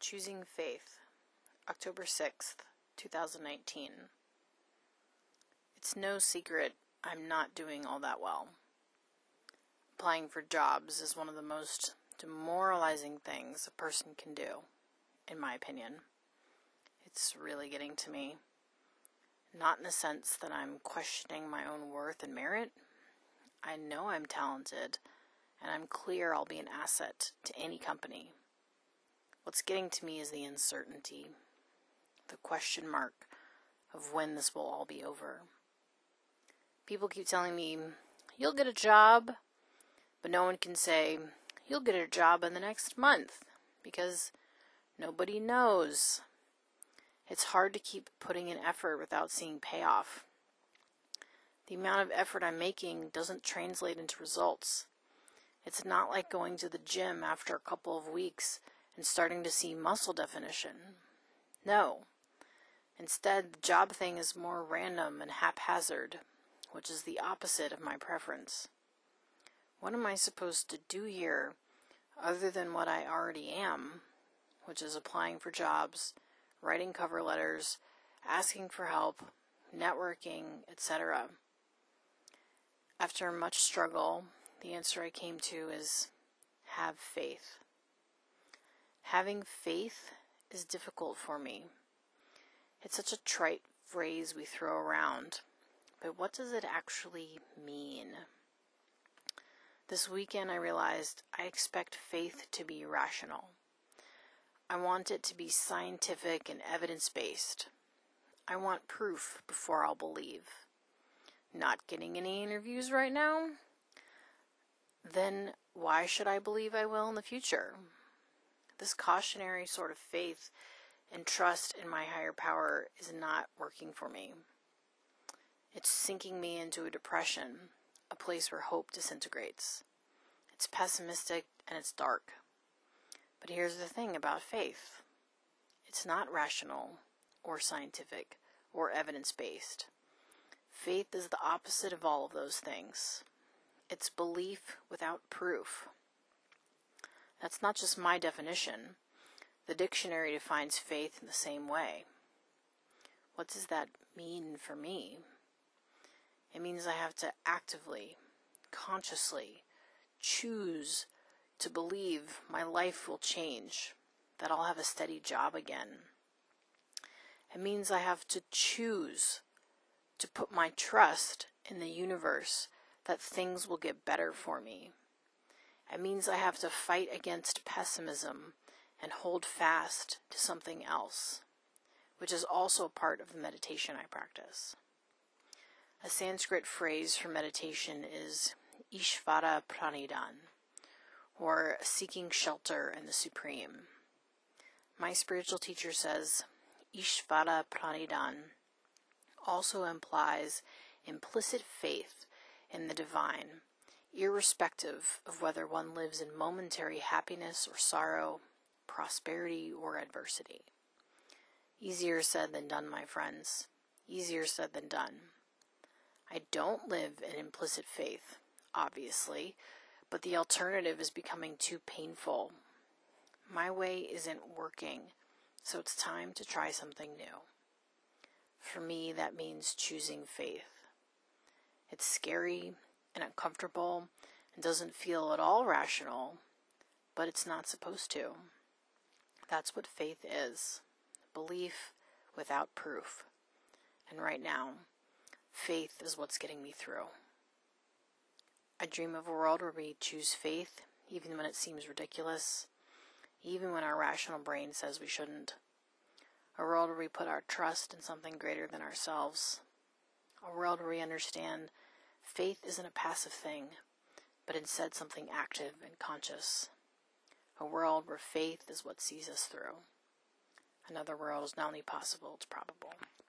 Choosing Faith, October 6th, 2019. It's no secret I'm not doing all that well. Applying for jobs is one of the most demoralizing things a person can do, in my opinion. It's really getting to me. Not in the sense that I'm questioning my own worth and merit. I know I'm talented, and I'm clear I'll be an asset to any company. What's getting to me is the uncertainty, the question mark of when this will all be over. People keep telling me, you'll get a job, but no one can say, you'll get a job in the next month because nobody knows. It's hard to keep putting in effort without seeing payoff. The amount of effort I'm making doesn't translate into results. It's not like going to the gym after a couple of weeks and starting to see muscle definition. No. Instead, the job thing is more random and haphazard, which is the opposite of my preference. What am I supposed to do here other than what I already am, which is applying for jobs, writing cover letters, asking for help, networking, etc.? After much struggle, the answer I came to is have faith. Having faith is difficult for me. It's such a trite phrase we throw around, but what does it actually mean? This weekend I realized I expect faith to be rational. I want it to be scientific and evidence based. I want proof before I'll believe. Not getting any interviews right now? Then why should I believe I will in the future? This cautionary sort of faith and trust in my higher power is not working for me. It's sinking me into a depression, a place where hope disintegrates. It's pessimistic and it's dark. But here's the thing about faith it's not rational or scientific or evidence based. Faith is the opposite of all of those things. It's belief without proof. That's not just my definition. The dictionary defines faith in the same way. What does that mean for me? It means I have to actively, consciously choose to believe my life will change, that I'll have a steady job again. It means I have to choose to put my trust in the universe that things will get better for me. It means I have to fight against pessimism and hold fast to something else, which is also part of the meditation I practice. A Sanskrit phrase for meditation is Ishvara Pranidhan, or seeking shelter in the Supreme. My spiritual teacher says Ishvara Pranidhan also implies implicit faith in the divine irrespective of whether one lives in momentary happiness or sorrow, prosperity or adversity. Easier said than done, my friends. Easier said than done. I don't live in implicit faith, obviously, but the alternative is becoming too painful. My way isn't working, so it's time to try something new. For me, that means choosing faith. It's scary and uncomfortable and doesn't feel at all rational, but it's not supposed to. That's what faith is belief without proof. And right now, faith is what's getting me through. I dream of a world where we choose faith even when it seems ridiculous, even when our rational brain says we shouldn't. A world where we put our trust in something greater than ourselves. A world where we understand Faith isn't a passive thing, but instead something active and conscious. A world where faith is what sees us through. Another world is not only possible, it's probable.